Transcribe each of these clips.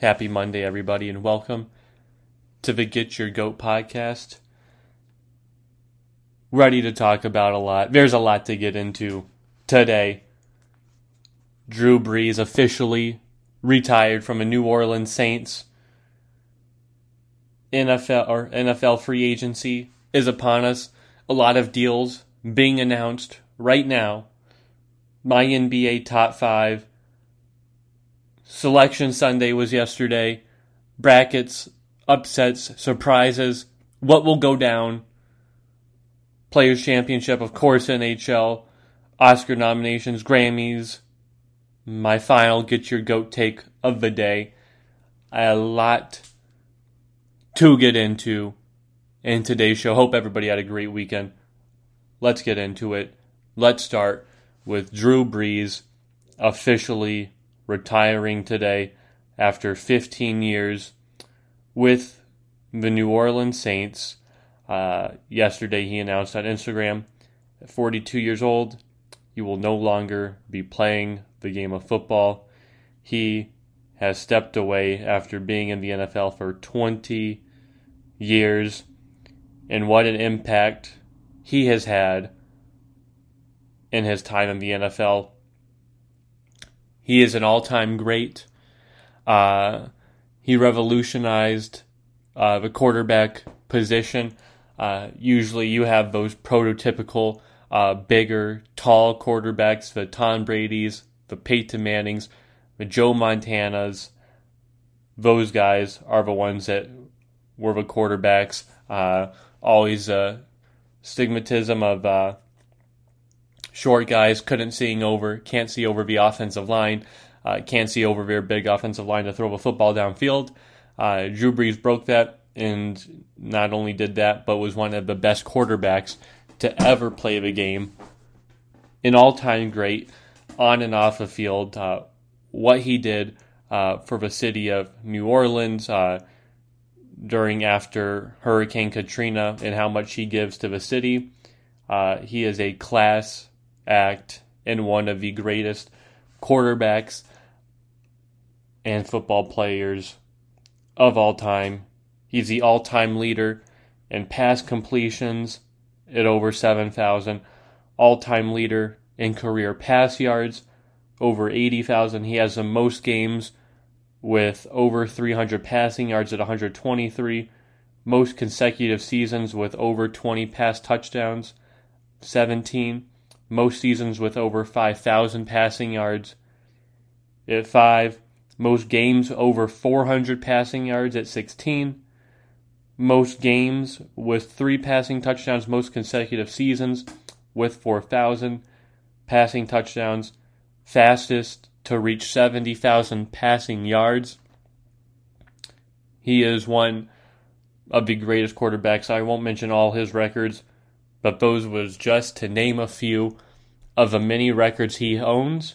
Happy Monday, everybody, and welcome to the Get Your Goat podcast. Ready to talk about a lot. There's a lot to get into today. Drew Brees officially retired from the New Orleans Saints. NFL or NFL free agency is upon us. A lot of deals being announced right now. My NBA top five Selection Sunday was yesterday. Brackets, upsets, surprises. What will go down? Players Championship, of course, NHL. Oscar nominations, Grammys. My final Get Your Goat take of the day. A lot to get into in today's show. Hope everybody had a great weekend. Let's get into it. Let's start with Drew Brees officially retiring today after 15 years with the New Orleans Saints. Uh, yesterday, he announced on Instagram at 42 years old, you will no longer be playing the game of football. He has stepped away after being in the NFL for 20 years. And what an impact he has had in his time in the NFL. He is an all time great. Uh, he revolutionized uh, the quarterback position. Uh, usually you have those prototypical uh, bigger, tall quarterbacks, the Tom Brady's, the Peyton Mannings, the Joe Montanas. Those guys are the ones that were the quarterbacks. Uh, always a stigmatism of uh, short guys couldn't seeing over, can't see over the offensive line, uh, can't see over their big offensive line to throw the football downfield. Uh, Drew Brees broke that and not only did that, but was one of the best quarterbacks to ever play the game. An all time great on and off the field. Uh, what he did uh, for the city of New Orleans uh, during after Hurricane Katrina and how much he gives to the city. Uh, he is a class act and one of the greatest quarterbacks and football players of all time. He's the all time leader in pass completions at over 7,000, all time leader in career pass yards, over 80,000. He has the most games with over 300 passing yards at 123, most consecutive seasons with over 20 pass touchdowns, 17 most seasons with over 5,000 passing yards. At 5, most games over 400 passing yards at 16. Most games with 3 passing touchdowns, most consecutive seasons with 4,000 passing touchdowns. Fastest to reach 70,000 passing yards. He is one of the greatest quarterbacks. I won't mention all his records but those was just to name a few of the many records he owns.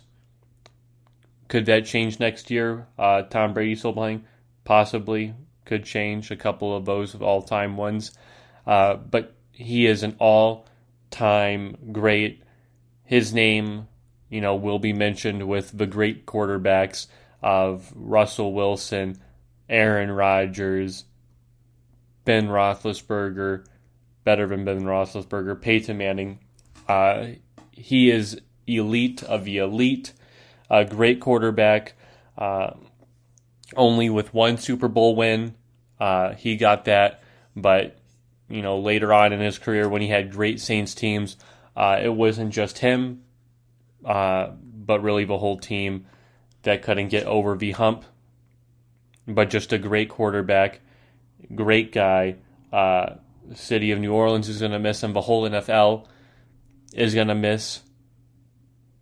Could that change next year? Uh, Tom Brady still playing? Possibly. Could change a couple of those of all time ones. Uh, but he is an all time great. His name, you know, will be mentioned with the great quarterbacks of Russell Wilson, Aaron Rodgers, Ben Roethlisberger, better than Ben Roethlisberger. Peyton Manning, uh, he is elite of the elite, a great quarterback. Uh, only with one Super Bowl win, uh, he got that. But you know, later on in his career, when he had great Saints teams, uh, it wasn't just him, uh, but really the whole team that couldn't get over the hump. But just a great quarterback, great guy. The city of New Orleans is going to miss him. The whole NFL is going to miss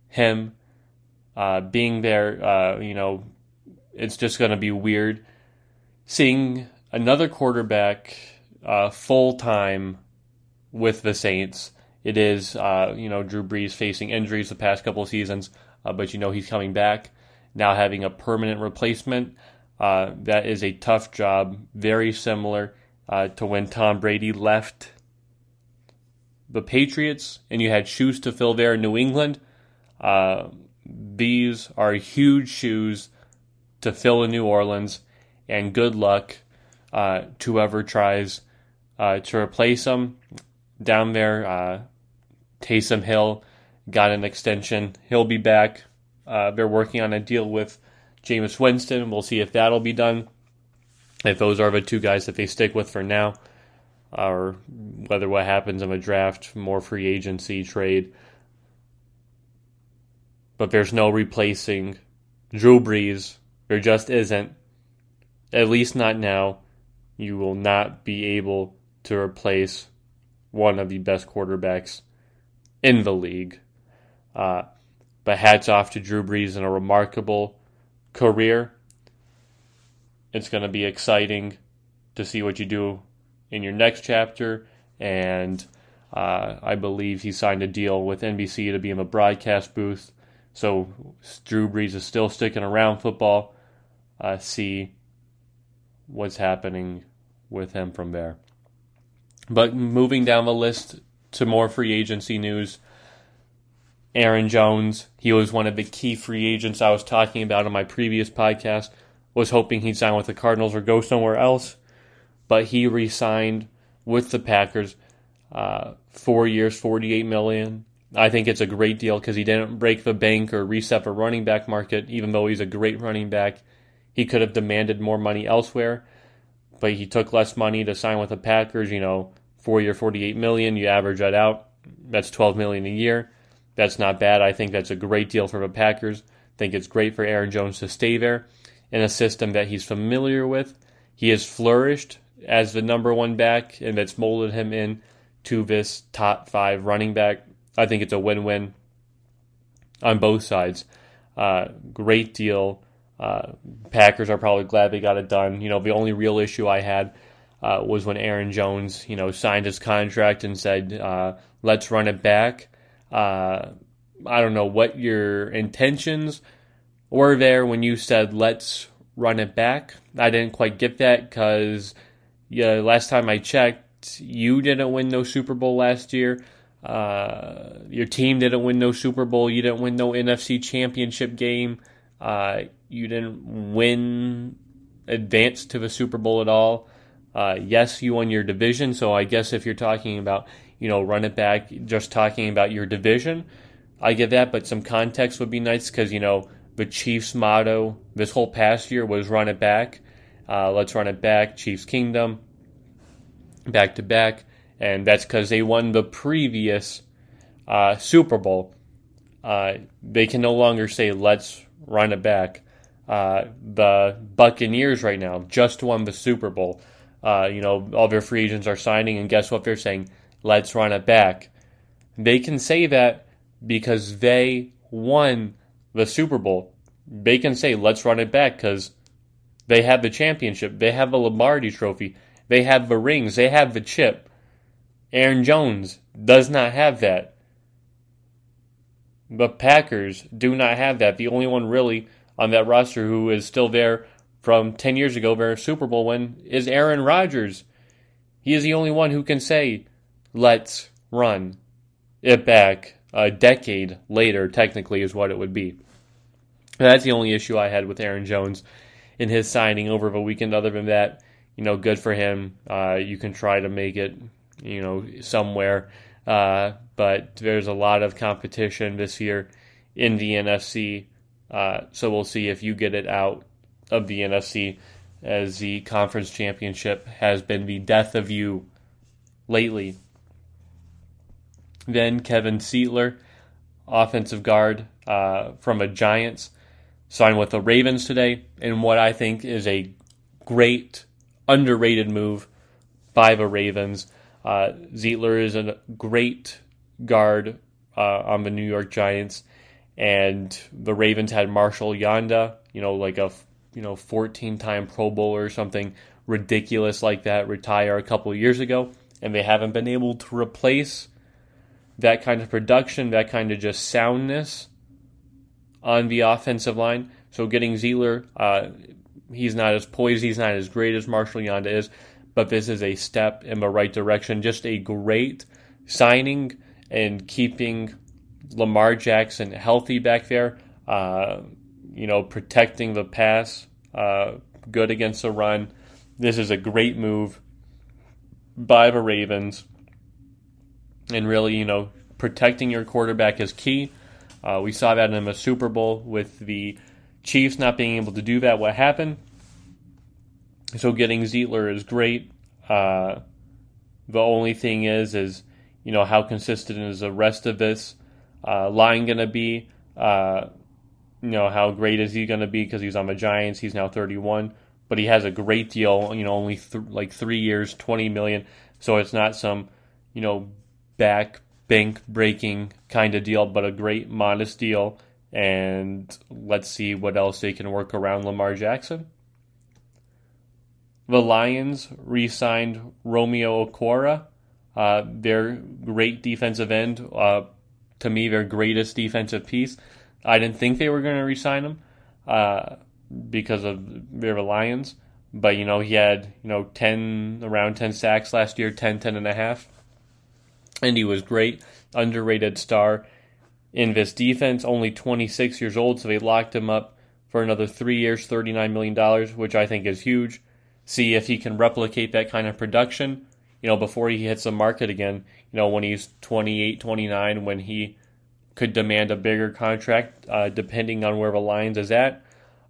him uh, being there. Uh, you know, it's just going to be weird seeing another quarterback uh, full time with the Saints. It is, uh, you know, Drew Brees facing injuries the past couple of seasons, uh, but you know he's coming back. Now having a permanent replacement, uh, that is a tough job. Very similar uh, to when Tom Brady left the Patriots and you had shoes to fill there in New England. Uh, these are huge shoes to fill in New Orleans. and good luck uh, to whoever tries uh, to replace them. down there. Uh, Taysom Hill got an extension. He'll be back. Uh, they're working on a deal with Jameis Winston. We'll see if that'll be done. If those are the two guys that they stick with for now, or whether what happens in a draft, more free agency trade. But there's no replacing Drew Brees. There just isn't. At least not now. You will not be able to replace one of the best quarterbacks in the league. Uh, but hats off to Drew Brees and a remarkable career. It's going to be exciting to see what you do in your next chapter. And uh, I believe he signed a deal with NBC to be in the broadcast booth. So Drew Brees is still sticking around football. Uh, see what's happening with him from there. But moving down the list to more free agency news. Aaron Jones, he was one of the key free agents I was talking about in my previous podcast. Was hoping he'd sign with the Cardinals or go somewhere else, but he re-signed with the Packers, uh, four years, forty-eight million. I think it's a great deal because he didn't break the bank or reset the running back market. Even though he's a great running back, he could have demanded more money elsewhere, but he took less money to sign with the Packers. You know, four year, forty-eight million. You average that out, that's twelve million a year that's not bad. I think that's a great deal for the Packers. I think it's great for Aaron Jones to stay there in a system that he's familiar with. He has flourished as the number one back, and that's molded him in to this top five running back. I think it's a win-win on both sides. Uh, great deal. Uh, Packers are probably glad they got it done. You know, the only real issue I had uh, was when Aaron Jones, you know, signed his contract and said, uh, "Let's run it back." Uh, I don't know what your intentions were there when you said let's run it back. I didn't quite get that because yeah, last time I checked, you didn't win no Super Bowl last year. Uh, your team didn't win no Super Bowl. You didn't win no NFC Championship game. Uh, you didn't win advance to the Super Bowl at all. Uh, yes, you won your division. So I guess if you're talking about you know, run it back, just talking about your division. I get that, but some context would be nice because, you know, the Chiefs' motto this whole past year was run it back. Uh, let's run it back, Chiefs Kingdom, back to back. And that's because they won the previous uh, Super Bowl. Uh, they can no longer say, let's run it back. Uh, the Buccaneers right now just won the Super Bowl. Uh, you know, all their free agents are signing, and guess what they're saying? let's run it back. They can say that because they won the Super Bowl. They can say, let's run it back because they have the championship. They have the Lombardi trophy. They have the rings. They have the chip. Aaron Jones does not have that. The Packers do not have that. The only one really on that roster who is still there from 10 years ago, their Super Bowl win, is Aaron Rodgers. He is the only one who can say, let's run it back a decade later, technically, is what it would be. that's the only issue I had with Aaron Jones in his signing over the weekend. Other than that, you know, good for him. Uh, you can try to make it, you know, somewhere. Uh, but there's a lot of competition this year in the NFC. Uh, so we'll see if you get it out of the NFC as the conference championship has been the death of you lately. Then Kevin Zeitler, offensive guard uh, from a Giants, signed with the Ravens today in what I think is a great, underrated move by the Ravens. Uh, Zeitler is a great guard uh, on the New York Giants, and the Ravens had Marshall Yanda, you know, like a you know 14-time Pro Bowler or something ridiculous like that, retire a couple years ago, and they haven't been able to replace that kind of production, that kind of just soundness on the offensive line. So getting Zeitler, uh, he's not as poised, he's not as great as Marshall Yanda is, but this is a step in the right direction. Just a great signing and keeping Lamar Jackson healthy back there. Uh, you know, protecting the pass, uh, good against the run. This is a great move by the Ravens. And really, you know, protecting your quarterback is key. Uh, we saw that in the Super Bowl with the Chiefs not being able to do that. What happened? So getting Zeitler is great. Uh, the only thing is, is you know how consistent is the rest of this uh, line going to be? Uh, you know how great is he going to be because he's on the Giants? He's now 31, but he has a great deal. You know, only th- like three years, 20 million. So it's not some you know back bank breaking kind of deal, but a great modest deal. And let's see what else they can work around Lamar Jackson. The Lions re signed Romeo Okwara, uh, their great defensive end. Uh, to me, their greatest defensive piece. I didn't think they were going to re sign him uh, because of their Lions. But, you know, he had, you know, 10, around 10 sacks last year, 10, 10 and a half. And he was great, underrated star in this defense, only 26 years old, so they locked him up for another three years, $39 million, which I think is huge. See if he can replicate that kind of production, you know, before he hits the market again, you know, when he's 28, 29, when he could demand a bigger contract, uh, depending on where the Lions is at.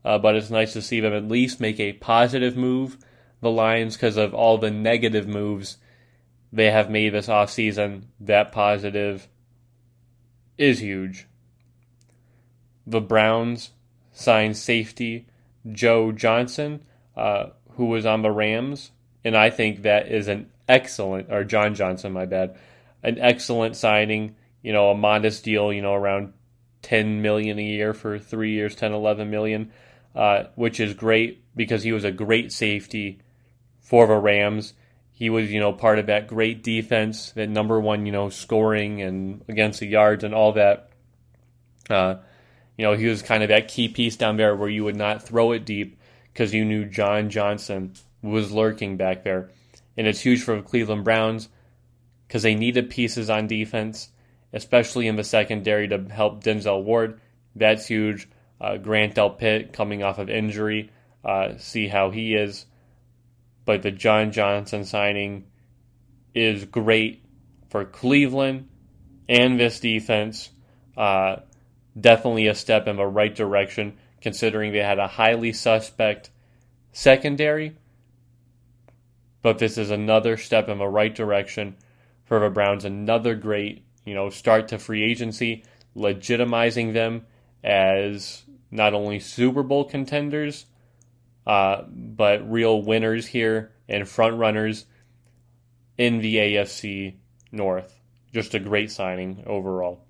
Uh, but it's nice to see them at least make a positive move, the Lions, because of all the negative moves they have made this offseason. That positive is huge. The Browns signed safety Joe Johnson. Uh, who was on the Rams, and I think that is an excellent or John Johnson, my bad, an excellent signing. You know, a modest deal. You know, around ten million a year for three years, 10, 11 million, uh, which is great because he was a great safety for the Rams. He was, you know, part of that great defense, that number one, you know, scoring and against the yards and all that. Uh, you know, he was kind of that key piece down there where you would not throw it deep because you knew John Johnson was lurking back there. And it's huge for the Cleveland Browns because they needed pieces on defense, especially in the secondary to help Denzel Ward. That's huge. Uh, Grant Delpit coming off of injury, uh, see how he is. But the John Johnson signing is great for Cleveland and this defense. Uh, definitely a step in the right direction considering they had a highly suspect secondary. But this is another step in the right direction for the Browns. Another great, you know, start to free agency, legitimizing them as not only Super Bowl contenders, uh, but real winners here and front runners in the AFC North. Just a great signing overall.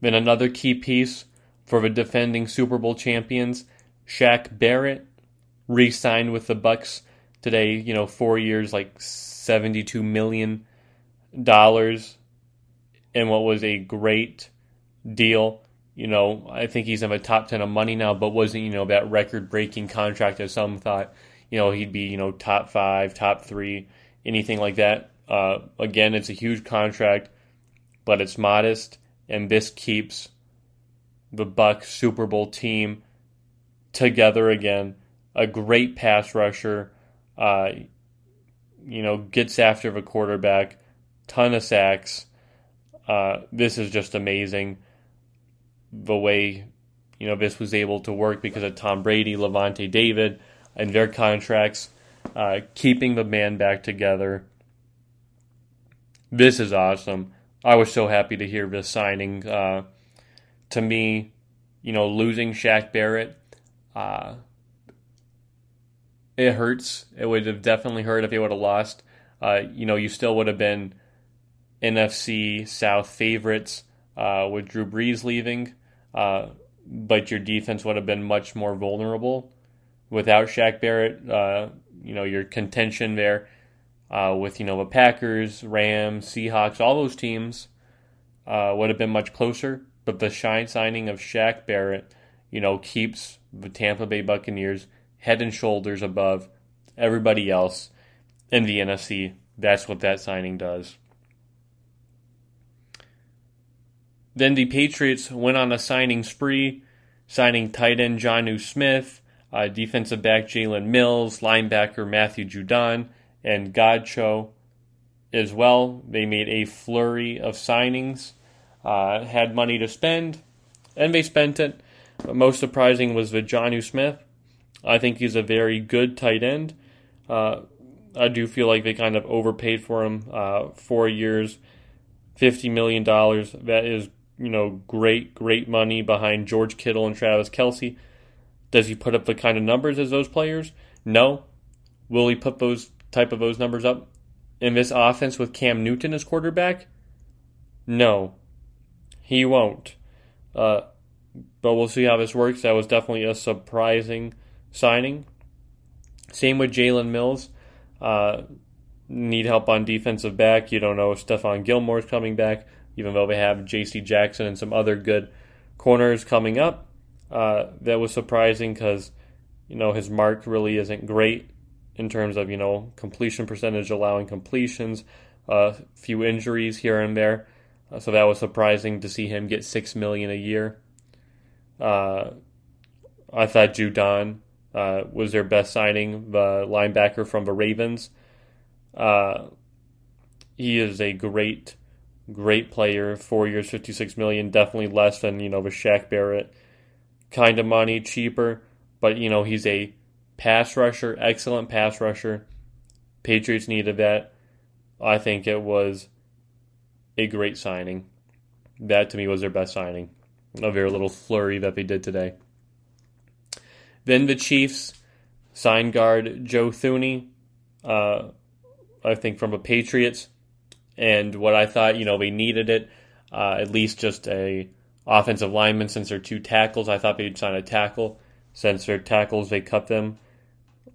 Then another key piece for the defending Super Bowl champions, Shaq Barrett, re-signed with the Bucs today. You know, four years, like seventy-two million dollars, and what was a great deal. You know, I think he's in the top ten of money now, but wasn't you know that record-breaking contract as some thought. You know, he'd be you know top five, top three, anything like that. Uh, again, it's a huge contract, but it's modest and this keeps the Bucs Super Bowl team together again. A great pass rusher, uh, you know, gets after the quarterback, ton of sacks. Uh, this is just amazing. The way you know this was able to work because of Tom Brady, Lavonte David, and their contracts, uh, keeping the band back together. This is awesome. I was so happy to hear this signing. Uh, to me, you know, losing Shaq Barrett, uh, it hurts. It would have definitely hurt if he would have lost. Uh, you know, you still would have been NFC South favorites uh, with Drew Brees leaving, uh, but your defense would have been much more vulnerable without Shaq Barrett. Uh, you know, your contention there uh, with you know the Packers, Rams, Seahawks, all those teams uh, would have been much closer. But the shine signing of Shaq Barrett, you know, keeps the Tampa Bay Buccaneers head and shoulders above everybody else in the NFC. That's what that signing does. Then the Patriots went on a signing spree. signing tight end Jonnu Smith, uh, defensive back Jalen Mills, linebacker Matthew Judon, and Godchaux as well. They made a flurry of signings, uh, had money to spend, and they spent it. But most surprising was the Jonnu Smith. I think he's a very good tight end. Uh, I do feel like they kind of overpaid for him. Uh, four years, fifty million dollars. That is, you know, great, great money behind George Kittle and Travis Kelce. Does he put up the kind of numbers as those players? No. Will he put those type of those numbers up in this offense with Cam Newton as quarterback? No, he won't. Uh, but we'll see how this works. That was definitely a surprising signing. Same with Jalen Mills. Uh, need help on defensive back. You don't know if Stephon Gilmore's coming back, even though they have J.C. Jackson and some other good corners coming up. Uh, that was surprising because you know his mark really isn't great in terms of you know completion percentage, allowing completions, a uh, few injuries here and there. Uh, so that was surprising to see him get six million a year. Uh, I thought Judon uh, was their best signing, the linebacker from the Ravens. Uh, he is a great, great player. Four years, fifty-six million. Definitely less than you know the Shaq Barrett kind of money, cheaper. But you know he's a pass rusher, excellent pass rusher. Patriots needed that. I think it was a great signing. That to me was their best signing. A very little flurry that they did today. Then the Chiefs signed guard Joe Thuney, uh, I think from the Patriots, and what I thought, you know, they needed it, uh, at least just a offensive lineman since they're two tackles. I thought they'd sign a tackle since they're tackles. They cut them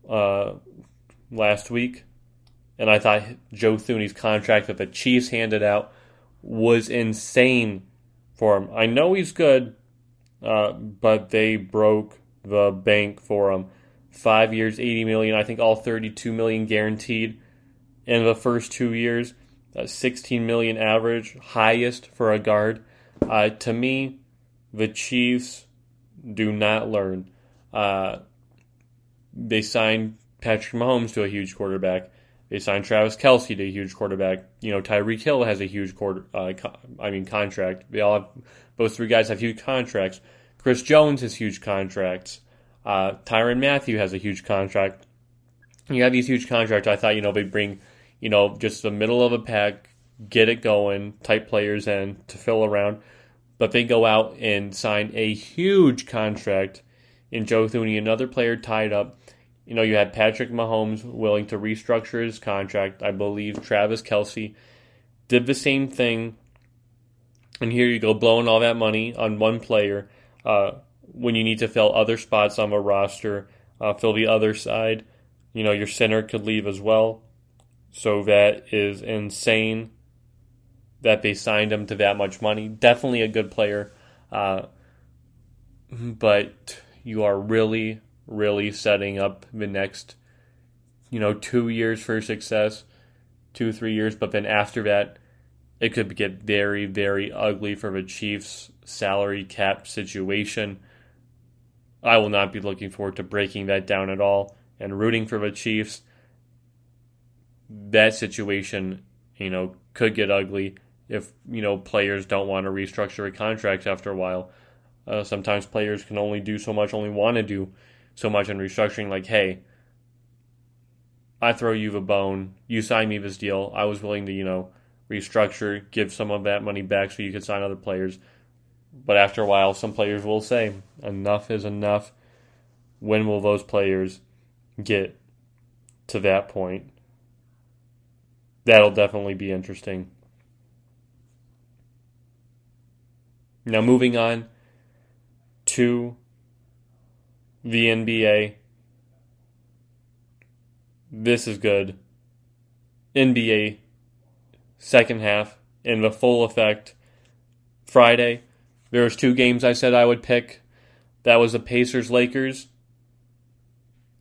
uh, last week, and I thought Joe Thuney's contract that the Chiefs handed out was insane for him. I know he's good, uh, but they broke the bank for him. Five years, eighty million. I think all thirty-two million guaranteed in the first two years. Uh, sixteen million average, highest for a guard. Uh, to me, the Chiefs do not learn. Uh, they signed Patrick Mahomes to a huge quarterback. They signed Travis Kelce to a huge quarterback. You know, Tyreek Hill has a huge quarter. Uh, co- I mean, contract. They all have. Both three guys have huge contracts. Chris Jones has huge contracts. Uh, Tyrann Mathieu has a huge contract. You have these huge contracts. I thought, you know, they bring, you know, just the middle of a pack, get it going, type players in to fill around. But they go out and sign a huge contract in Joe Thuney, another player tied up. You know, you had Patrick Mahomes willing to restructure his contract. I believe Travis Kelce did the same thing. And here you go, blowing all that money on one player uh, when you need to fill other spots on the roster, uh, fill the other side. You know, your center could leave as well. So that is insane that they signed him to that much money. Definitely a good player. Uh, but you are really, really setting up the next, you know, two years for success, two, three years. But then after that, it could get very, very ugly for the Chiefs' salary cap situation. I will not be looking forward to breaking that down at all and rooting for the Chiefs. That situation, you know, could get ugly if, you know, players don't want to restructure a contract after a while. Uh, sometimes players can only do so much, only want to do so much in restructuring. Like, hey, I throw you the bone. You sign me this deal. I was willing to, you know, restructure, give some of that money back so you could sign other players. But after a while, some players will say, enough is enough. When will those players get to that point? That'll definitely be interesting. Now, moving on to the NBA. This is good. NBA second half in the full effect. Friday, there was two games I said I would pick. That was the Pacers Lakers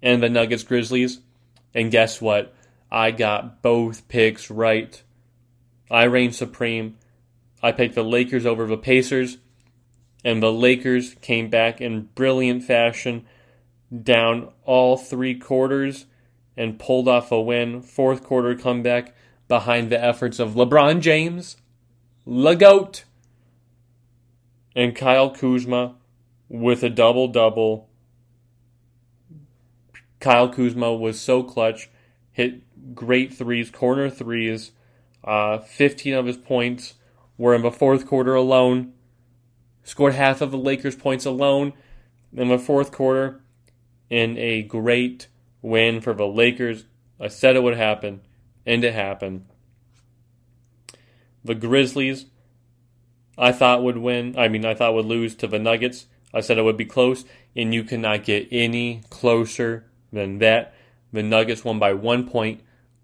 and the Nuggets Grizzlies. And guess what? I got both picks right. I reign supreme. I picked the Lakers over the Pacers and the Lakers came back in brilliant fashion, down all three quarters, and pulled off a win. Fourth quarter comeback behind the efforts of LeBron James, LeGoat, and Kyle Kuzma with a double double. Kyle Kuzma was so clutch, hit great threes, corner threes. Uh, 15 of his points were in the fourth quarter alone. Scored half of the Lakers' points alone in the fourth quarter in a great win for the Lakers. I said it would happen, and it happened. The Grizzlies, I thought would win. I mean, I thought would lose to the Nuggets. I said it would be close, and you cannot get any closer than that. The Nuggets won by one point,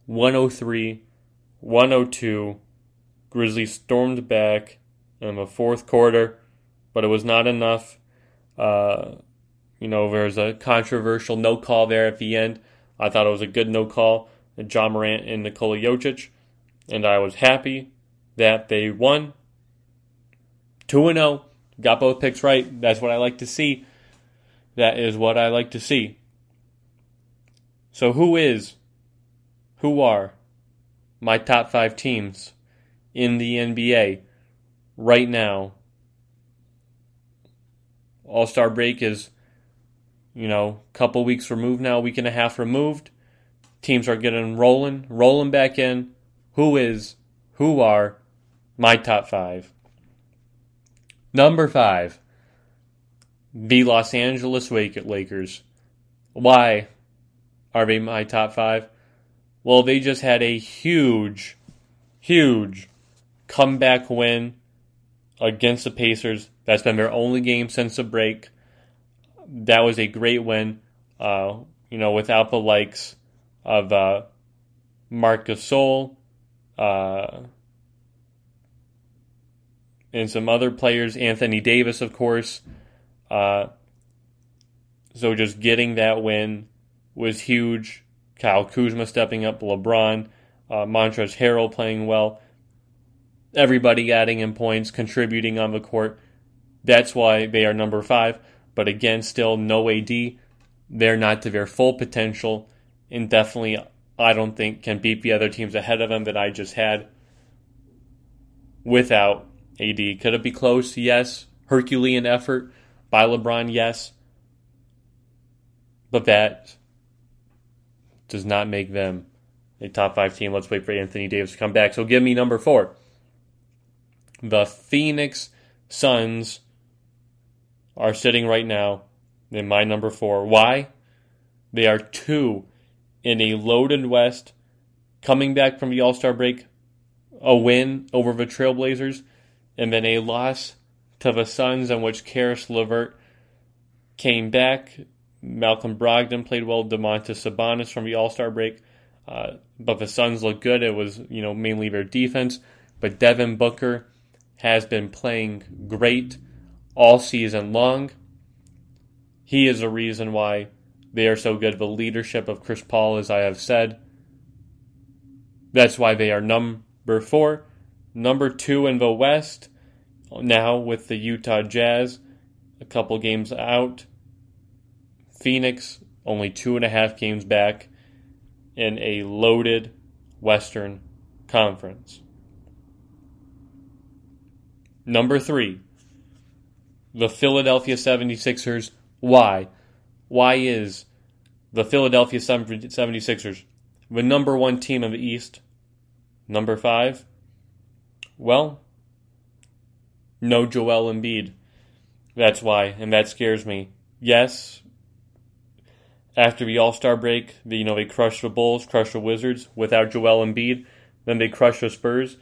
103 102. Grizzlies stormed back in the fourth quarter, but it was not enough. Uh, you know, there's a controversial no call there at the end. I thought it was a good no call. Ja Morant and Nikola Jokic, and I was happy that they won 2 0. Got both picks right. That's what I like to see. That is what I like to see. So, who is, who are my top five teams in the NBA right now? All Star break is, you know, a couple weeks removed now, week and a half removed. Teams are getting rolling, rolling back in. Who is, who are my top five? Number five, the Los Angeles Lakers. Why they my top five? Well, they just had a huge, huge comeback win against the Pacers. That's been their only game since the break. That was a great win. Uh, you know, without the likes of uh, Marc Gasol, uh, and some other players, Anthony Davis, of course. Uh, so just getting that win was huge. Kyle Kuzma stepping up, LeBron, uh, Montrezl Harrell playing well. Everybody adding in points, contributing on the court. That's why they are number five. But again, still no AD. They're not to their full potential, and definitely, I don't think can beat the other teams ahead of them that I just had without AD. Could it be close? Yes. Herculean effort by LeBron? Yes. But that does not make them a top five team. Let's wait for Anthony Davis to come back. So give me number four. The Phoenix Suns are sitting right now in my number four. Why? They are two in a loaded West, coming back from the All Star break, a win over the Trailblazers and then a loss to the Suns, in which Caris LeVert came back. Malcolm Brogdon played well. Domantas Sabonis from the All Star break, uh, but the Suns looked good. It was you know mainly their defense, but Devin Booker has been playing great all season long. He is a reason why they are so good. The leadership of Chris Paul, as I have said, that's why they are number four. Number two in the West, now with the Utah Jazz, a couple games out. Phoenix, only two and a half games back in a loaded Western Conference. Number three, the Philadelphia 76ers. Why? Why is the Philadelphia 76ers the number one team of the East? Number five, well, no Joel Embiid. That's why, and that scares me. Yes, after the All Star break, you know they crushed the Bulls, crushed the Wizards without Joel Embiid. Then they crushed the Spurs.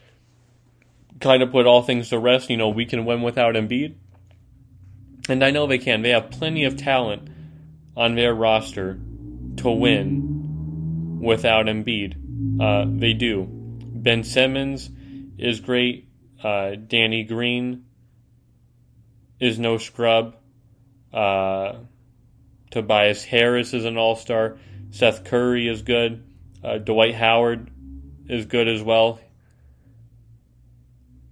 Kind of put all things to rest. You know we can win without Embiid, and I know they can. They have plenty of talent on their roster to win without Embiid. Uh, they do. Ben Simmons is great. Uh, Danny Green is no scrub. Uh, Tobias Harris is an all star. Seth Curry is good. Uh, Dwight Howard is good as well.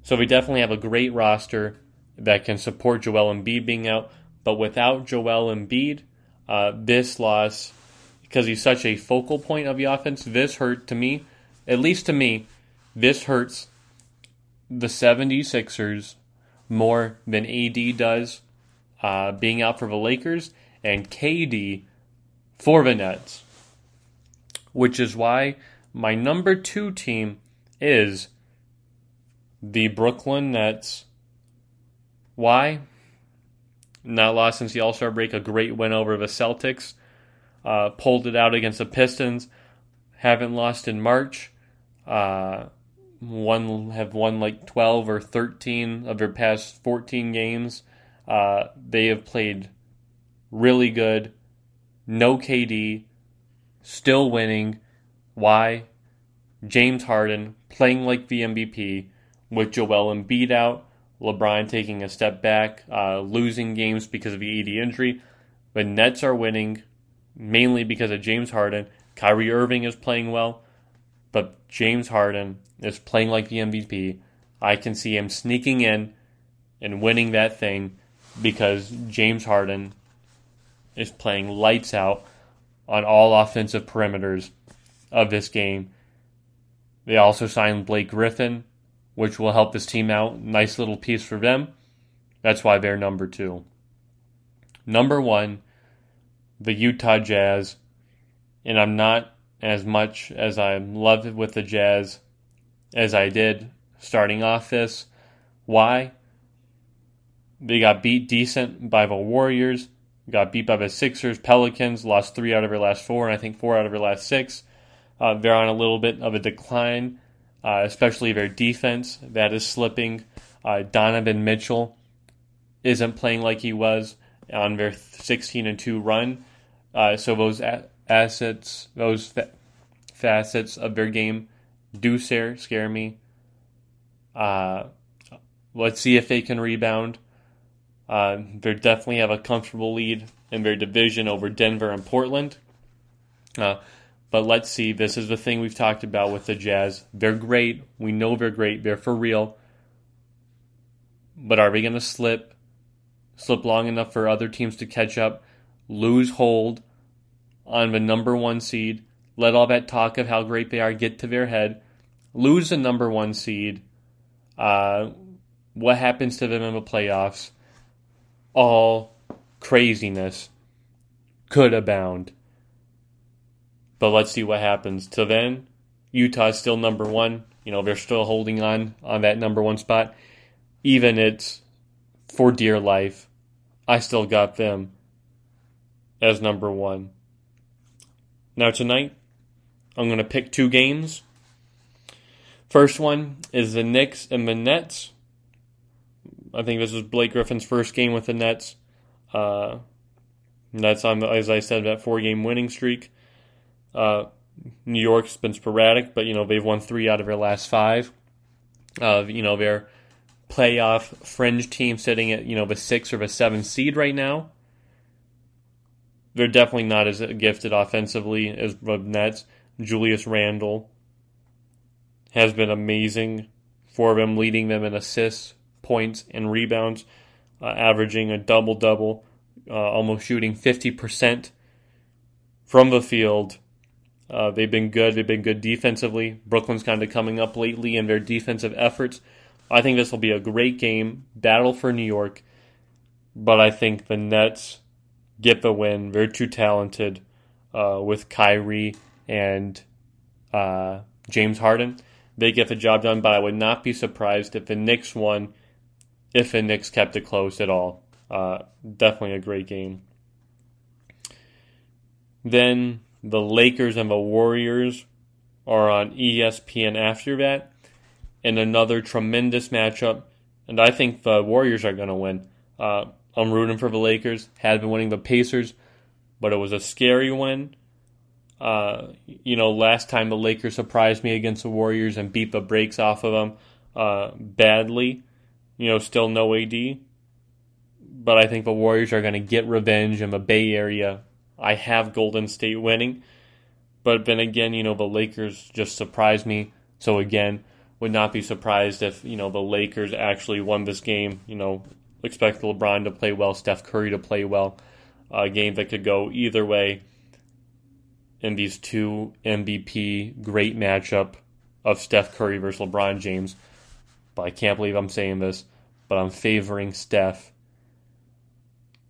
So we definitely have a great roster. that can support Joel Embiid being out. But without Joel Embiid, uh, this loss, because he's such a focal point of the offense, this hurt to me, at least to me, this hurts the 76ers more than AD does uh, being out for the Lakers and KD for the Nets. Which is why my number two team is the Brooklyn Nets. Why? Not lost since the All Star break. A great win over the Celtics. Uh, pulled it out against the Pistons. Haven't lost in March. Uh, one have won like 12 or 13 of their past 14 games. Uh, they have played really good. No KD, still winning. Why? James Harden playing like the MVP with Joel Embiid out, LeBron taking a step back, uh, losing games because of the AD injury. The Nets are winning mainly because of James Harden. Kyrie Irving is playing well, but James Harden is playing like the MVP. I can see him sneaking in and winning that thing because James Harden is playing lights out on all offensive perimeters of this game. They also signed Blake Griffin, which will help this team out. Nice little piece for them. That's why they're number two. Number one, the Utah Jazz. And I'm not as much as I love it with the Jazz as I did starting off this. Why? They got beat decent by the Warriors, got beat by the Sixers, Pelicans, lost three out of their last four, and I think four out of their last six. Uh, they're on a little bit of a decline, uh, especially their defense that is slipping. Uh, Donovan Mitchell isn't playing like he was on their 16 and 2 run. Uh, so those a- assets, those fa- facets of their game do scare, scare me. Uh, let's see if they can rebound. Uh, they definitely have a comfortable lead in their division over Denver and Portland. Uh, but let's see. This is the thing we've talked about with the Jazz. They're great. We know they're great. They're for real. But are we going to slip? Slip long enough for other teams to catch up? Lose hold on the number one seed? Let all that talk of how great they are get to their head? Lose the number one seed? Uh, what happens to them in the playoffs? All craziness could abound. But let's see what happens. Till then, Utah's still number one. You know, they're still holding on on that number one spot. Even it's for dear life. I still got them as number one. Now, tonight, I'm going to pick two games. First one is the Knicks and the Nets. I think this is Blake Griffin's first game with the Nets. Uh, Nets on, as I said, that four game winning streak. Uh, New York's been sporadic, but you know they've won three out of their last five. Uh, you know their playoff fringe team sitting at you know the six or the seven seed right now. They're definitely not as gifted offensively as the Nets. Julius Randle has been amazing for them, leading them in assists, points, and rebounds, uh, averaging a double double, uh, almost shooting 50% from the field uh, they've been good. They've been good defensively. Brooklyn's kind of coming up lately in their defensive efforts. I think this will be a great game, battle for New York, but I think the Nets get the win. They're too talented uh, with Kyrie and uh, James Harden. They get the job done, but I would not be surprised if the Knicks won, if the Knicks kept it close at all. Uh, definitely a great game. Then the Lakers and the Warriors are on ESPN after that. And another tremendous matchup. And I think the Warriors are going to win. Uh, I'm rooting for the Lakers. Had been winning the Pacers, but it was a scary win. Uh, you know, last time the Lakers surprised me against the Warriors and beat the brakes off of them uh, badly. You know, still no AD. But I think the Warriors are going to get revenge in the Bay Area I have Golden State winning. But then again, you know, the Lakers just surprised me. So again, would not be surprised if, you know, the Lakers actually won this game, you know, expect LeBron to play well, Steph Curry to play well. A game that could go either way in these two MVP great matchup of Steph Curry versus LeBron James. But I can't believe I'm saying this, but I'm favoring Steph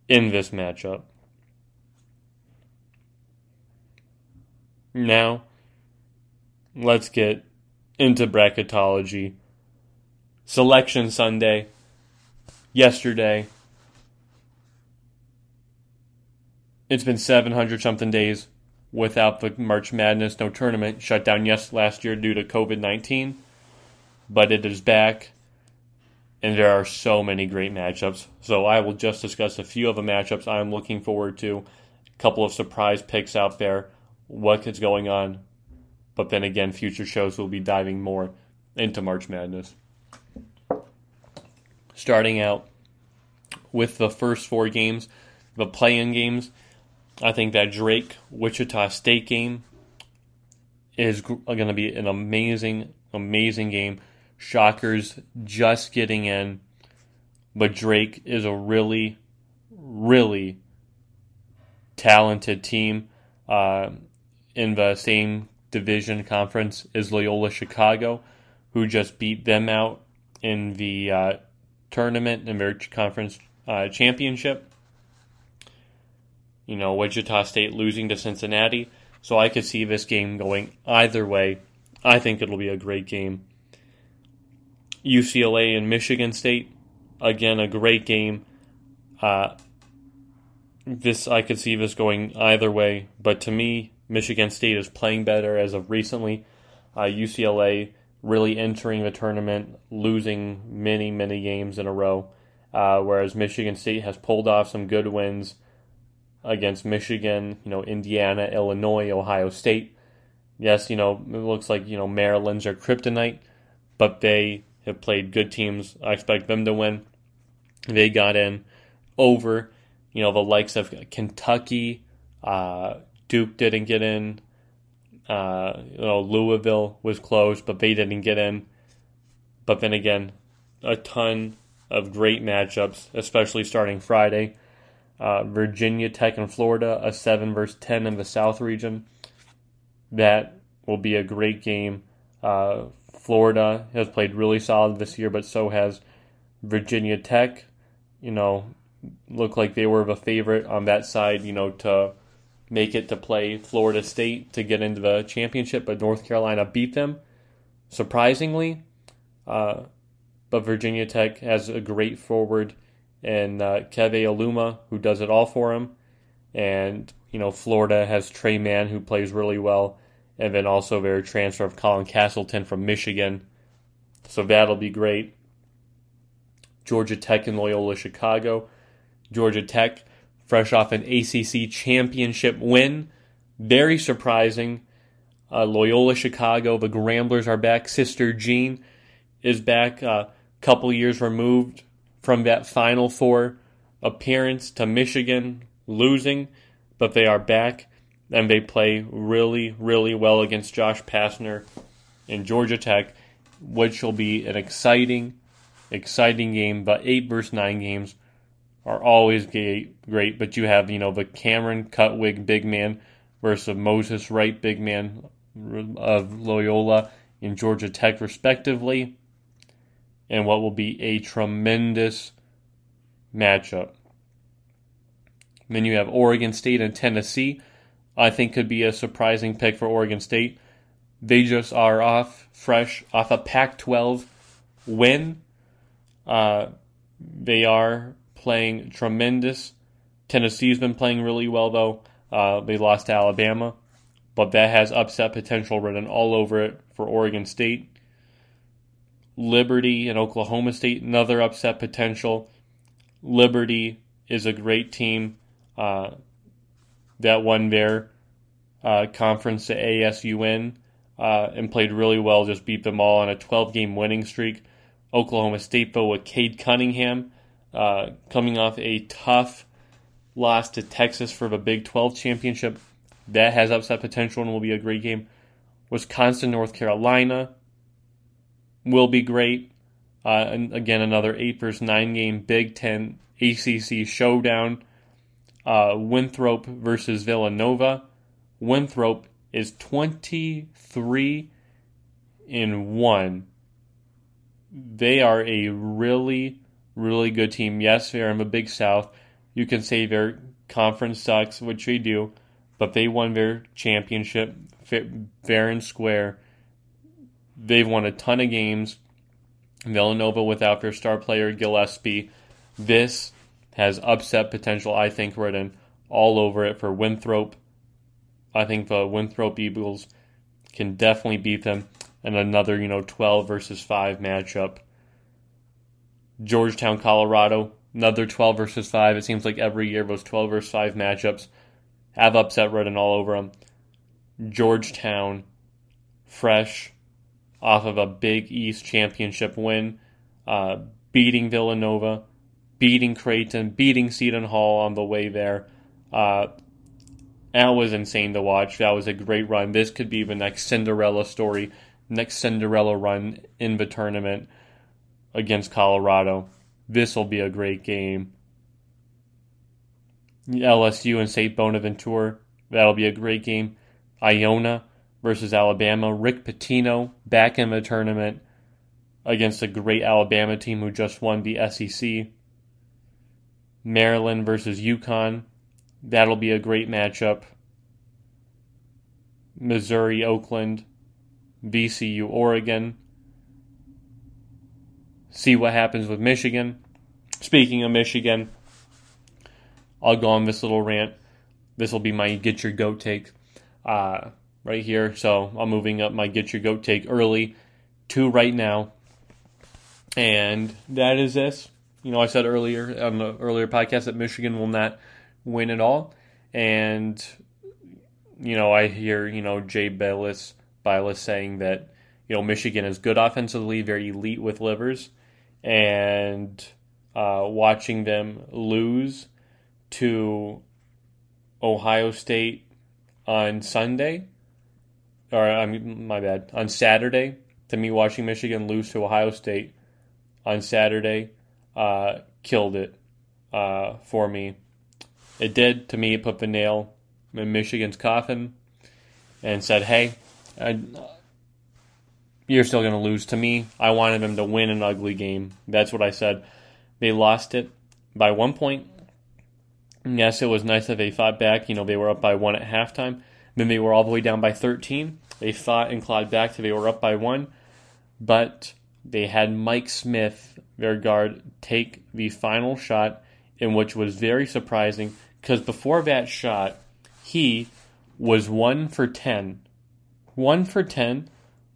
in this matchup. Now, let's get into bracketology. Selection Sunday, yesterday. It's been 700 something days without the March Madness, no tournament. Shut down yes last year due to COVID 19, but it is back, and there are so many great matchups. So I will just discuss a few of the matchups I'm looking forward to, a couple of surprise picks out there, what is going on, but then again, future shows will be diving more into March Madness. Starting out with the first four games, the play in games, I think that Drake Wichita State game is going to be an amazing, amazing game. Shockers just getting in, but Drake is a really, really talented team. Uh, in the same division conference is Loyola Chicago, who just beat them out in the uh, tournament in their conference uh, championship. You know, Wichita State losing to Cincinnati. So I could see this game going either way. I think it'll be a great game. UCLA and Michigan State, again, a great game. Uh, this I could see this going either way, but to me, Michigan State is playing better as of recently. Uh, UCLA really entering the tournament, losing many, many games in a row, uh, whereas Michigan State has pulled off some good wins against Michigan, you know, Indiana, Illinois, Ohio State. Yes, you know, it looks like, you know, Maryland's are kryptonite, but they have played good teams. I expect them to win. They got in over, you know, the likes of Kentucky, uh, Duke didn't get in. Uh, you know, Louisville was close, but they didn't get in. But then again, a ton of great matchups, especially starting Friday. Uh, Virginia Tech and Florida, a 7 versus 10 in the South region. That will be a great game. Uh, Florida has played really solid this year, but so has Virginia Tech. You know, look like they were the favorite on that side, you know, to make it to play Florida State to get into the championship, but North Carolina beat them, surprisingly. Uh, but Virginia Tech has a great forward in uh, Keve Aluma, who does it all for him. And, you know, Florida has Tre Mann, who plays really well. And then also their transfer of Colin Castleton from Michigan. So that'll be great. Georgia Tech and Loyola Chicago. Georgia Tech fresh off an ACC championship win. Very surprising. Uh, Loyola Chicago, the Ramblers are back. Sister Jean is back, a uh, couple years removed from that Final Four appearance to Michigan losing, but they are back and they play really, really well against Josh Pastner in Georgia Tech, which will be an exciting, exciting game. But eight versus nine games are always great, but you have, you know, the Cameron Krutwig big man versus Moses Wright big man of Loyola and Georgia Tech, respectively, and what will be a tremendous matchup. Then you have Oregon State and Tennessee. I think could be a surprising pick for Oregon State. They just are off fresh off a Pac-12 win. Uh, they are playing tremendous. Tennessee's been playing really well, though. Uh, they lost to Alabama, but that has upset potential written all over it for Oregon State. Liberty and Oklahoma State, another upset potential. Liberty is a great team uh, that won their uh, conference to ASUN uh, and played really well, just beat them all on a 12 game winning streak. Oklahoma State, though, with Cade Cunningham uh, coming off a tough loss to Texas for the Big 12 championship. That has upset potential and will be a great game. Wisconsin, North Carolina will be great. Uh, and again, another 8 versus 9 game Big Ten ACC showdown. Uh, Winthrop versus Villanova. Winthrop is 23 in 1. They are a really, really good team. Yes, they're in the Big South. You can say their conference sucks, which they do, but they won their championship fair and square. They've won a ton of games. Villanova without their star player Gillespie. This has upset potential, I think, written all over it for Winthrop. I think the Winthrop Eagles can definitely beat them in another, you know, 12 versus 5 matchup. Georgetown, Colorado, another 12 versus 5. It seems like every year those 12 versus 5 matchups have upset written all over them. Georgetown, fresh off of a Big East championship win, uh, beating Villanova, beating Creighton, beating Seton Hall on the way there. Uh, that was insane to watch. That was a great run. This could be the next Cinderella story, next Cinderella run in the tournament against Colorado. This will be a great game. LSU and St. Bonaventure, that'll be a great game. Iona versus Alabama. Rick Pitino back in the tournament against a great Alabama team who just won the SEC. Maryland versus UConn. That'll be a great matchup. Missouri, Oakland, VCU, Oregon. See what happens with Michigan. Speaking of Michigan, I'll go on this little rant. This will be my get your goat take uh, right here. So I'm moving up my get your goat take early to right now. And that is this. You know, I said earlier on the earlier podcast that Michigan will not win it all. And, you know, I hear, you know, Jay Bilas, Bilas saying that, you know, Michigan is good offensively, very elite with Livers. And uh, watching them lose to Ohio State on Sunday, or I mean, my bad, on Saturday, to me watching Michigan lose to Ohio State on Saturday uh, killed it uh, for me. It did to me. It put the nail in Michigan's coffin and said, "Hey, I, you're still going to lose to me. I wanted them to win an ugly game. That's what I said. They lost it by one point. Yes, it was nice that they fought back. You know, they were up by one at halftime. Then they were all the way down by 13. They fought and clawed back till they were up by one. But they had Mike Smith, their guard, take the final shot, in which was very surprising because before that shot, he was one for 10. One for 10,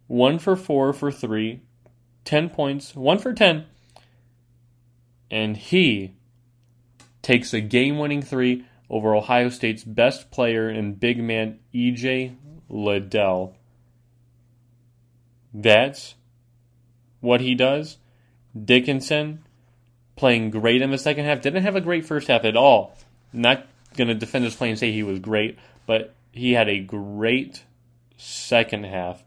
one for four for three, 10 points, one for 10. And he takes a game winning three over Ohio State's best player and big man, EJ Liddell. That's what he does. Dickinson playing great in the second half. Didn't have a great first half at all. Not going to defend his play and say he was great, but he had a great second half.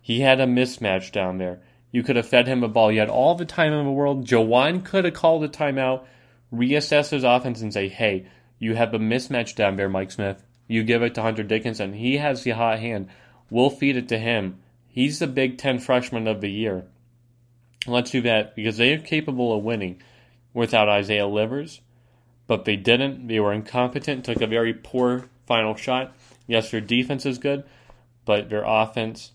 He had a mismatch down there. You could have fed him a ball. You had all the time in the world. Juwan could have called a timeout, reassess his offense, and say, hey, you have a mismatch down there, Mike Smith. You give it to Hunter Dickinson. He has the hot hand. We'll feed it to him. He's the Big Ten freshman of the year. Let's do that because they are capable of winning without Isaiah Livers, but they didn't. They were incompetent, took a very poor final shot. Yes, their defense is good, but their offense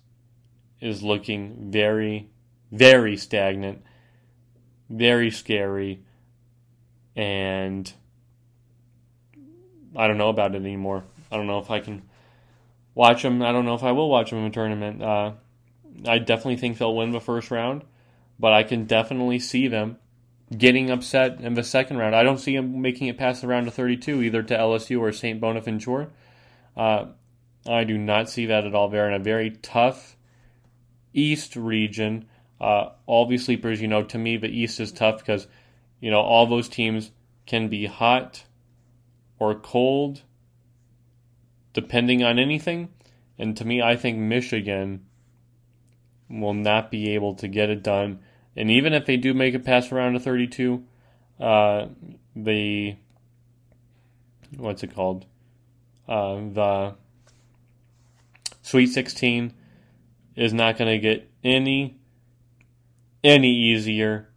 is looking very, very stagnant, very scary, and I don't know about it anymore. I don't know if I can watch them. I don't know if I will watch them in a tournament. Uh, I definitely think they'll win the first round, but I can definitely see them getting upset in the second round. I don't see him making it past the round of 32, either to LSU or St. Bonaventure. Uh, I do not see that at all. They're in a very tough East region. Uh, all these sleepers, you know, to me, the East is tough because, you know, all those teams can be hot or cold, depending on anything. And to me, I think Michigan will not be able to get it done And even if they do make it past the round of 32, uh, the what's it called? Uh, the Sweet 16 is not going to get any any easier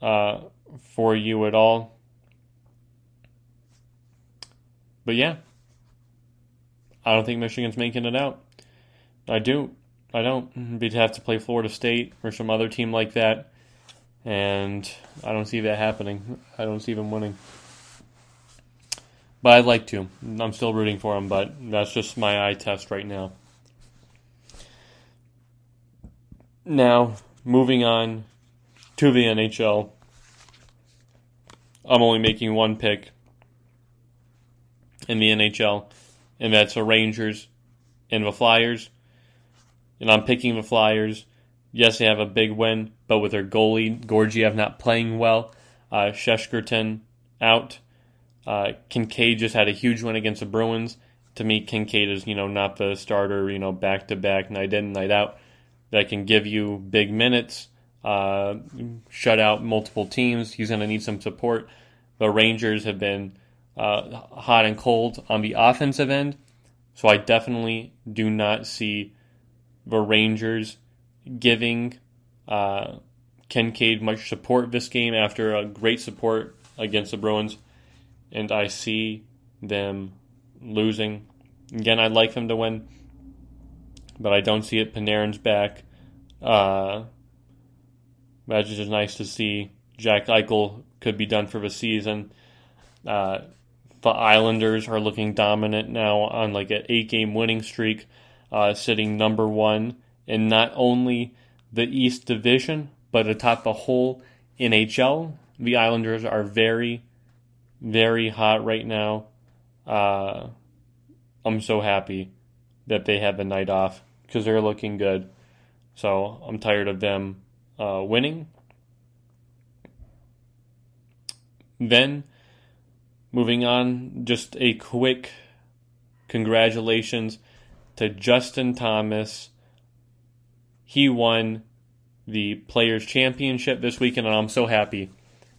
uh, for you at all. But yeah, I don't think Michigan's making it out. I do. I don't. We'd have to play Florida State or some other team like that, and I don't see that happening. I don't see them winning. But I'd like to. I'm still rooting for them, but that's just my eye test right now. Now, moving on to the NHL. I'm only making one pick in the NHL, and that's the Rangers and the Flyers. And I'm picking the Flyers. Yes, they have a big win, but with their goalie, Georgiev not playing well, uh, Shesterkin out. Uh, Kinkaid just had a huge win against the Bruins. To me, Kinkaid is, you know, not the starter, you know, back to back, night in, night out that can give you big minutes, uh, shut out multiple teams. He's going to need some support. The Rangers have been uh, hot and cold on the offensive end, so I definitely do not see the Rangers giving uh, Kinkaid much support this game after a great support against the Bruins, and I see them losing. Again, I'd like them to win but I don't see it. Panarin's back. Uh, that's just nice to see. Jack Eichel could be done for the season. Uh, the Islanders are looking dominant now on like an eight game winning streak, uh, sitting number one in not only the East Division, but atop the whole NHL. The Islanders are very, very hot right now. Uh, I'm so happy that they have a night off because they're looking good. So I'm tired of them uh, winning. Then, moving on, just a quick congratulations to Justin Thomas. He won the Players' Championship this weekend, and I'm so happy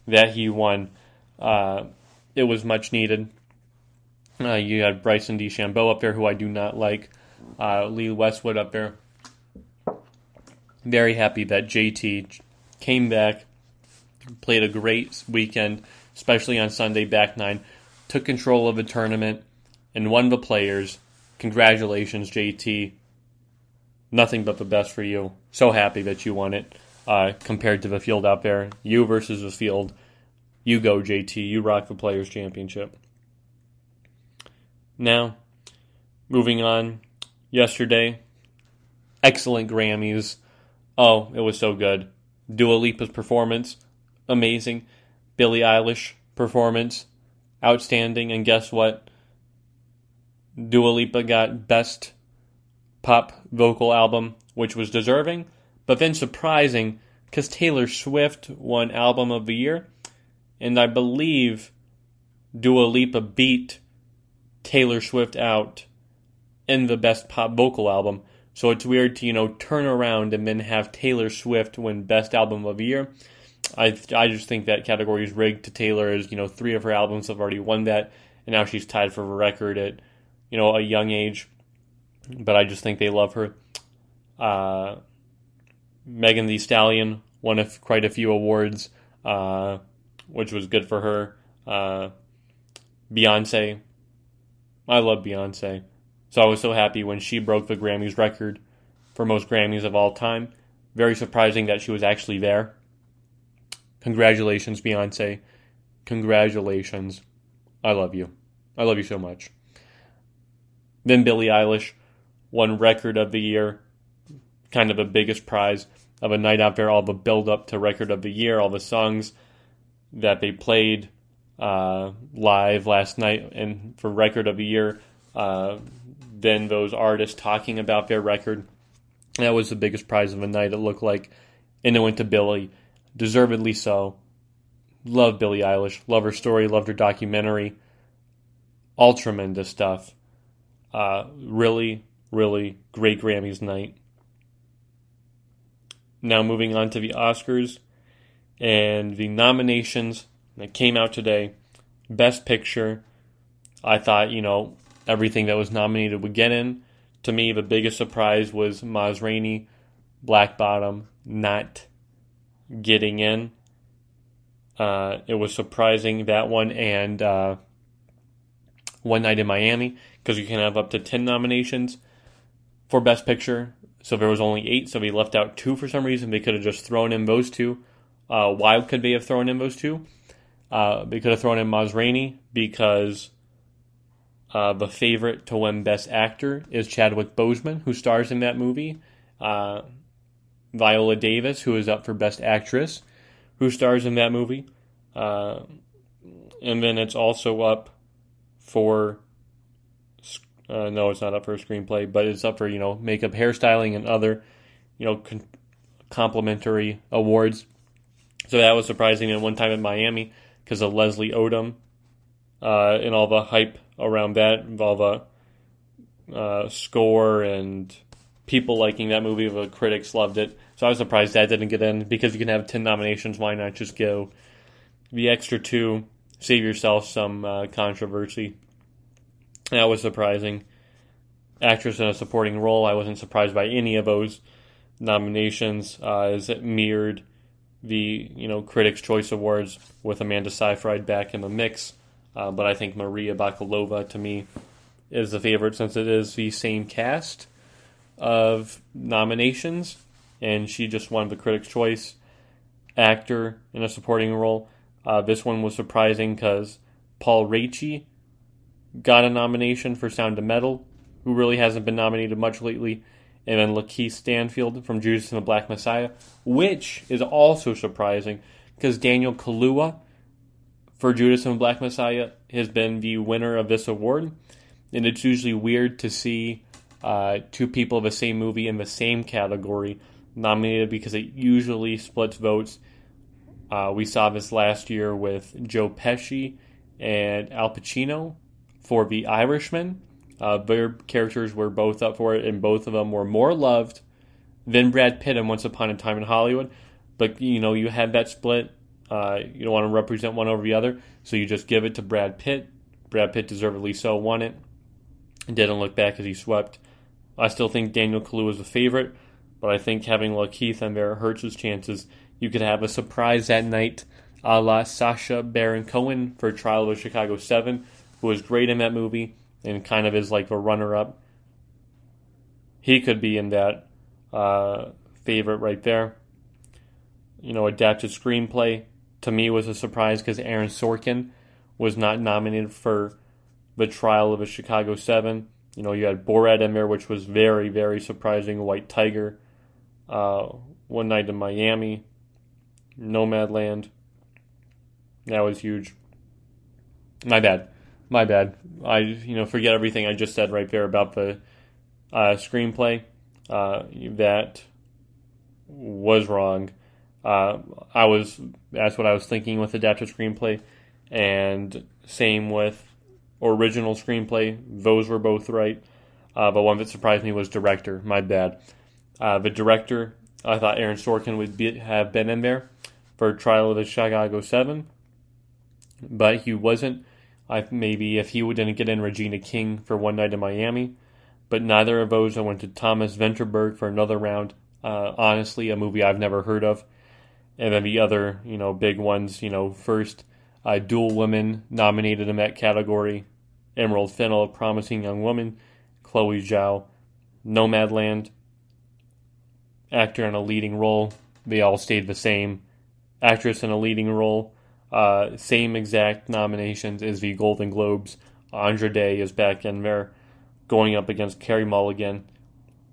that he won. Uh, it was much needed. Uh, you had Bryson DeChambeau up there, who I do not like uh, Lee Westwood up there. Very happy that JT came back, played a great weekend, especially on Sunday back nine, took control of the tournament, and won the players. Congratulations, JT. Nothing but the best for you. So happy that you won it uh, compared to the field out there. You versus the field. You go, JT. You rock the Players' Championship. Now, moving on yesterday. Excellent Grammys. Oh, it was so good. Dua Lipa's performance, amazing. Billie Eilish performance, outstanding. And guess what? Dua Lipa got Best Pop Vocal Album, which was deserving, but then surprising because Taylor Swift won Album of the Year, and I believe Dua Lipa beat Taylor Swift out in the best pop vocal album. So it's weird to, you know, turn around and then have Taylor Swift win Best Album of the Year. I, I just think that category is rigged to Taylor as, you know, three of her albums have already won that, and now she's tied for a record at, you know, a young age. But I just think they love her. Uh, Megan Thee Stallion won quite a few awards, uh, which was good for her. Uh, Beyonce. I love Beyonce. So I was so happy when she broke the Grammys record for most Grammys of all time. Very surprising that she was actually there. Congratulations, Beyonce. Congratulations. I love you. I love you so much. Then Billie Eilish won Record of the Year, kind of the biggest prize of a night out there, all the build up to Record of the Year, all the songs that they played uh, live last night, and for Record of the Year, uh, than those artists talking about their record. That was the biggest prize of the night, it looked like. And it went to Billie, deservedly so. Love Billie Eilish, love her story, loved her documentary. All tremendous stuff. Uh, really, really great Grammys night. now moving on to the Oscars and the nominations that came out today. Best Picture. I thought, you know, everything that was nominated would get in. To me, the biggest surprise was Maz Rainey, Black Bottom, not getting in. Uh, it was surprising that one and uh, One Night in Miami because you can have up to 10 nominations for Best Picture. So there was only eight, so we left out two for some reason. They could have just thrown in those two. Uh, why could they have thrown in those two? Uh, they could have thrown in Maz Rainey because uh, the favorite to win Best Actor is Chadwick Boseman, who stars in that movie. Uh, Viola Davis, who is up for Best Actress, who stars in that movie. Uh, and then it's also up for uh, no, it's not up for a screenplay, but it's up for you know makeup, hairstyling, and other you know con- complimentary awards. So that was surprising. And one time in Miami, because of Leslie Odom uh, and all the hype around that, all the uh, score and people liking that movie. The critics loved it. So I was surprised that didn't get in because you can have 10 nominations. Why not just go the extra two? Save yourself some uh, controversy. That was surprising. Actress in a supporting role, I wasn't surprised by any of those nominations uh, as it mirrored the you know Critics' Choice Awards with Amanda Seyfried back in the mix. Uh, but I think Maria Bakalova to me is the favorite since it is the same cast of nominations, and she just won the Critics' Choice actor in a supporting role. Uh, this one was surprising because Paul Raci got a nomination for Sound of Metal, who really hasn't been nominated much lately, and then Lakeith Stanfield from Judas and the Black Messiah, which is also surprising because Daniel Kaluuya for Judas and the Black Messiah has been the winner of this award, and it's usually weird to see uh, two people of the same movie in the same category nominated because it usually splits votes. Uh, we saw this last year with Joe Pesci and Al Pacino for The Irishman. Uh, their characters were both up for it, and both of them were more loved than Brad Pitt in Once Upon a Time in Hollywood. But you know, you had that split. Uh, you don't want to represent one over the other, so you just give it to Brad Pitt. Brad Pitt deservedly so won it. And didn't look back as he swept. I still think Daniel Kaluuya is a favorite, but I think having Lakeith in there hurts his chances. You could have a surprise that night, a la Sacha Baron Cohen for Trial of Chicago 7, who was great in that movie and kind of is like a runner up. He could be in that uh, favorite right there. You know, adapted screenplay to me was a surprise because Aaron Sorkin was not nominated for the trial of a Chicago 7. You know, you had Borat in there, which was very, very surprising. White Tiger, uh, One Night in Miami, Nomadland. That was huge. My bad. My bad. I you know forget everything I just said right there about the uh, screenplay. Uh, that was wrong. Uh, I was that's what I was thinking with adapted screenplay, and same with original screenplay. Those were both right. Uh, but one that surprised me was director. My bad. Uh, the director, I thought Aaron Sorkin would be, have been in there for Trial of the Chicago Seven, but he wasn't. I maybe if he didn't get in Regina King for One Night in Miami, but neither of those. I went to Thomas Vinterberg for another round. Uh, honestly, a movie I've never heard of, and then the other you know big ones. You know, first uh, Dual Women nominated in that category. Emerald Fennell, Promising Young Woman, Chloe Zhao, Nomadland, actor in a leading role. They all stayed the same. Actress in a leading role, uh, same exact nominations as the Golden Globes. Andra Day is back in there, going up against Carey Mulligan.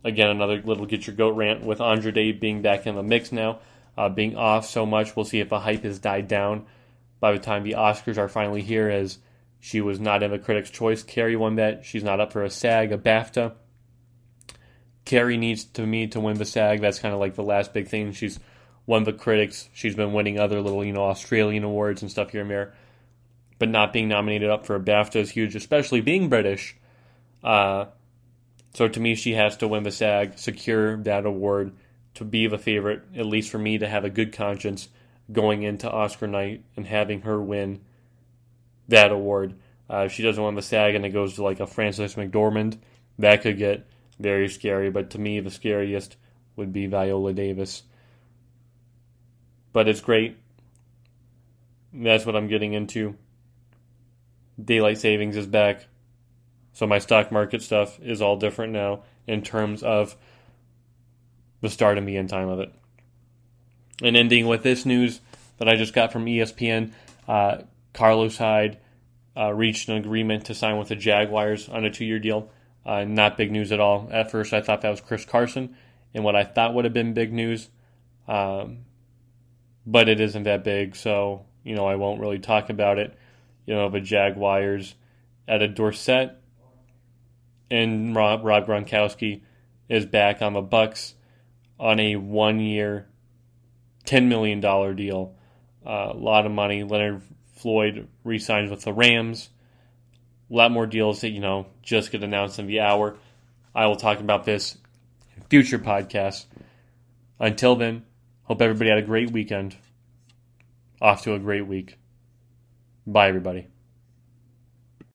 Again, another little get your goat rant with Andra Day being back in the mix now, uh, being off so much. We'll see if the hype has died down by the time the Oscars are finally here, as she was not in the Critics' Choice. Carey won that. She's not up for a SAG, a BAFTA. Carey needs to me to win the SAG. That's kind of like the last big thing. She's won the critics. She's been winning other little, you know, Australian awards and stuff here and there. But not being nominated up for a BAFTA is huge, especially being British. Uh, so to me, she has to win the SAG, secure that award, to be the favorite, at least for me to have a good conscience going into Oscar night and having her win that award. Uh, if she doesn't win the SAG and it goes to like a Frances McDormand, that could get very scary. But to me, the scariest would be Viola Davis. But it's great. That's what I'm getting into. Daylight savings is back. So my stock market stuff is all different now in terms of the start and the end time of it. And ending with this news that I just got from ESPN uh, Carlos Hyde uh, reached an agreement to sign with the Jaguars on a two year deal. Uh, not big news at all. At first, I thought that was Chris Carson, and what I thought would have been big news. Um, but it isn't that big, so you know I won't really talk about it. You know, the Jaguars at a Dorsett and Rob, Rob Gronkowski is back on the Bucs on a one-year, ten million dollar deal. Uh, a lot of money. Leonard Floyd re-signs with the Rams. A lot more deals that you know just get announced in the hour. I will talk about this in future podcasts. Until then, hope everybody had a great weekend. Off to a great week. Bye, everybody.